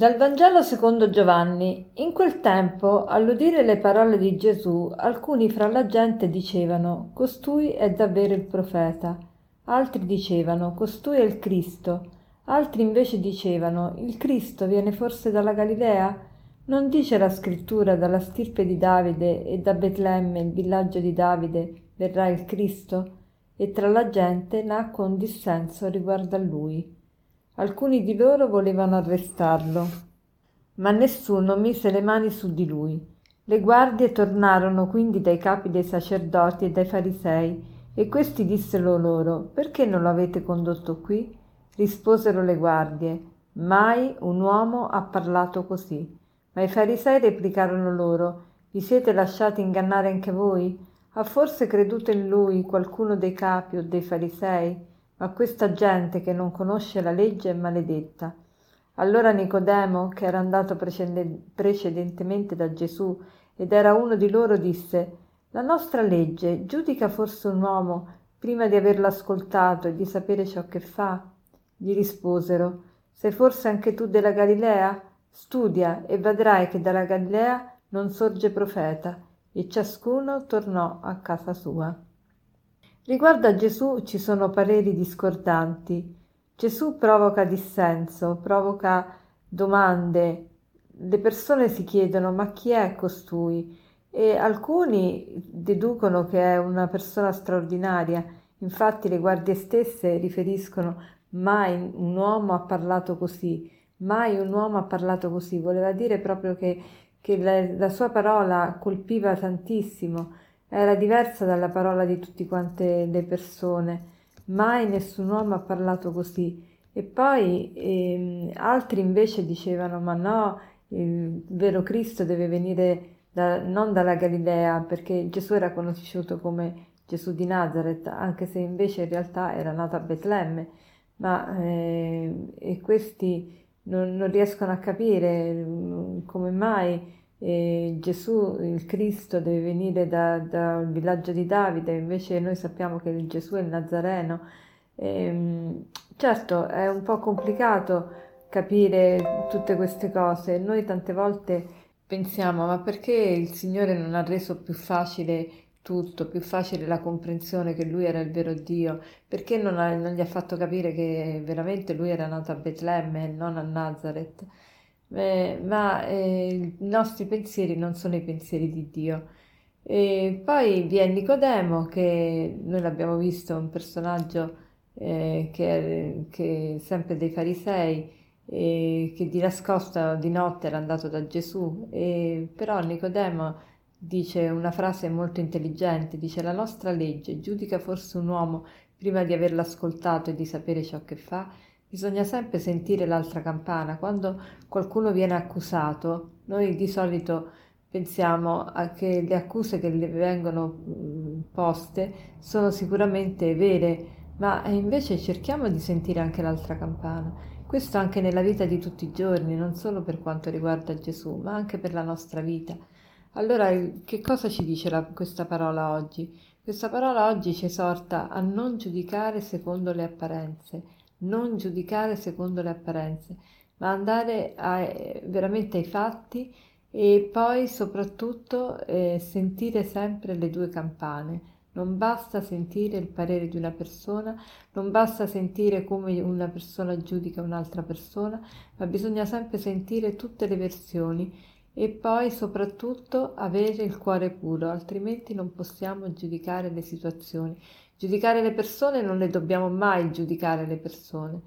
Dal Vangelo secondo Giovanni. In quel tempo, all'udire le parole di Gesù, alcuni fra la gente dicevano, Costui è davvero il profeta. Altri dicevano, Costui è il Cristo. Altri invece dicevano, Il Cristo viene forse dalla Galilea? Non dice la scrittura dalla stirpe di Davide e da Betlemme, il villaggio di Davide, verrà il Cristo? E tra la gente nacque un dissenso riguardo a lui. Alcuni di loro volevano arrestarlo, ma nessuno mise le mani su di lui. Le guardie tornarono quindi dai capi dei sacerdoti e dai farisei, e questi dissero loro, perché non lo avete condotto qui? Risposero le guardie, mai un uomo ha parlato così. Ma i farisei replicarono loro, vi siete lasciati ingannare anche voi? Ha forse creduto in lui qualcuno dei capi o dei farisei? Ma questa gente che non conosce la legge è maledetta. Allora Nicodemo, che era andato precedentemente da Gesù ed era uno di loro, disse La nostra legge giudica forse un uomo prima di averlo ascoltato e di sapere ciò che fa? Gli risposero Sei forse anche tu della Galilea? Studia e vedrai che dalla Galilea non sorge profeta. E ciascuno tornò a casa sua. Riguardo a Gesù ci sono pareri discordanti. Gesù provoca dissenso, provoca domande. Le persone si chiedono ma chi è costui? E alcuni deducono che è una persona straordinaria. Infatti le guardie stesse riferiscono mai un uomo ha parlato così, mai un uomo ha parlato così. Voleva dire proprio che, che la, la sua parola colpiva tantissimo era diversa dalla parola di tutte quante le persone. Mai nessun uomo ha parlato così. E poi ehm, altri invece dicevano: Ma no, il vero Cristo deve venire da, non dalla Galilea, perché Gesù era conosciuto come Gesù di Nazareth, anche se invece in realtà era nato a Betlemme. Ma eh, e questi non, non riescono a capire mm, come mai e Gesù, il Cristo, deve venire dal da villaggio di Davide, invece noi sappiamo che Gesù è il Nazareno. E, ehm, certo, è un po' complicato capire tutte queste cose. Noi tante volte pensiamo, ma perché il Signore non ha reso più facile tutto, più facile la comprensione che Lui era il vero Dio? Perché non, ha, non gli ha fatto capire che veramente Lui era nato a Betlemme e non a Nazareth? Eh, ma eh, i nostri pensieri non sono i pensieri di Dio. E poi vi è Nicodemo, che noi l'abbiamo visto, un personaggio eh, che, che è sempre dei farisei, e che di nascosto di notte era andato da Gesù, e, però Nicodemo dice una frase molto intelligente, dice la nostra legge giudica forse un uomo prima di averlo ascoltato e di sapere ciò che fa, Bisogna sempre sentire l'altra campana. Quando qualcuno viene accusato, noi di solito pensiamo che le accuse che le vengono poste sono sicuramente vere, ma invece cerchiamo di sentire anche l'altra campana. Questo anche nella vita di tutti i giorni, non solo per quanto riguarda Gesù, ma anche per la nostra vita. Allora, che cosa ci dice la, questa parola oggi? Questa parola oggi ci esorta a non giudicare secondo le apparenze, non giudicare secondo le apparenze, ma andare a, veramente ai fatti e poi soprattutto eh, sentire sempre le due campane. Non basta sentire il parere di una persona, non basta sentire come una persona giudica un'altra persona, ma bisogna sempre sentire tutte le versioni e poi soprattutto avere il cuore puro, altrimenti non possiamo giudicare le situazioni. Giudicare le persone non le dobbiamo mai giudicare le persone,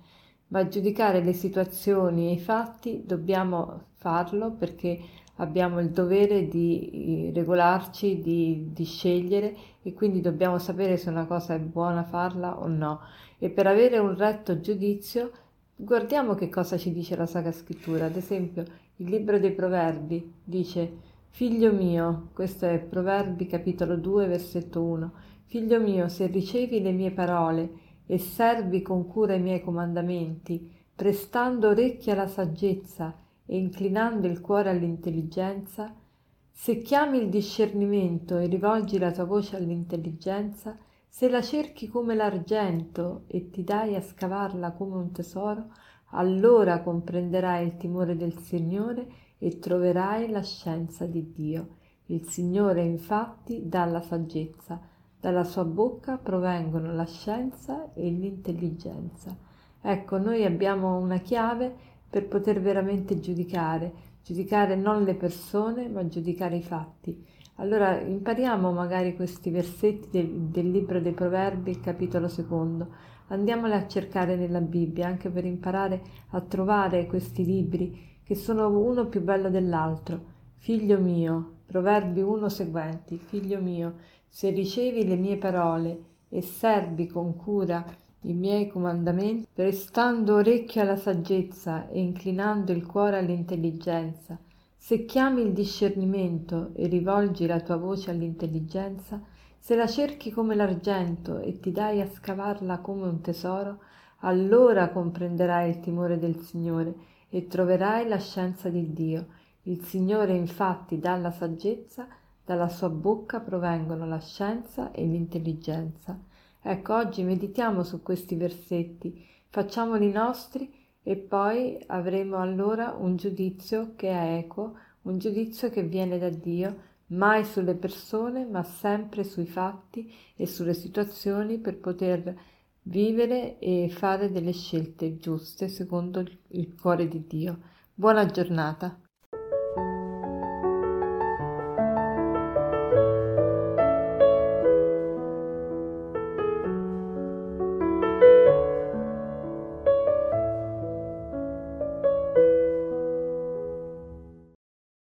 ma giudicare le situazioni e i fatti dobbiamo farlo perché abbiamo il dovere di eh, regolarci, di, di, scegliere e quindi dobbiamo sapere se una cosa è buona farla o no. E per avere un retto giudizio guardiamo che cosa ci dice la Sacra Scrittura. Ad esempio, il libro dei Proverbi dice Figlio mio, questo è Proverbi capitolo 2 versetto 1, Figlio mio, se ricevi le mie parole e servi con cura i miei comandamenti, prestando orecchie alla saggezza e inclinando il cuore all'intelligenza, se chiami il discernimento e rivolgi la tua voce all'intelligenza, se la cerchi come l'argento e ti dai a scavarla come un tesoro, allora comprenderai il timore del Signore e troverai la scienza di Dio. Il Signore infatti dà la saggezza, dalla sua bocca provengono la scienza e l'intelligenza. Ecco, noi abbiamo una chiave per poter veramente giudicare, giudicare non le persone, ma giudicare i fatti. Allora impariamo magari questi versetti del, del libro dei Proverbi, capitolo secondo. Andiamoli a cercare nella Bibbia, anche per imparare a trovare questi libri che sono uno più bello dell'altro. Figlio mio, Proverbi 1 seguenti, Figlio mio, se ricevi le mie parole e servi con cura i miei comandamenti, prestando orecchio alla saggezza e inclinando il cuore all'intelligenza, se chiami il discernimento e rivolgi la tua voce all'intelligenza, se la cerchi come l'argento e ti dai a scavarla come un tesoro, allora comprenderai il timore del Signore e troverai la scienza di Dio. Il Signore infatti dà la saggezza, dalla sua bocca provengono la scienza e l'intelligenza. Ecco, oggi meditiamo su questi versetti, facciamoli nostri e poi avremo allora un giudizio che è equo, un giudizio che viene da Dio, mai sulle persone, ma sempre sui fatti e sulle situazioni per poter vivere e fare delle scelte giuste secondo il cuore di Dio. Buona giornata.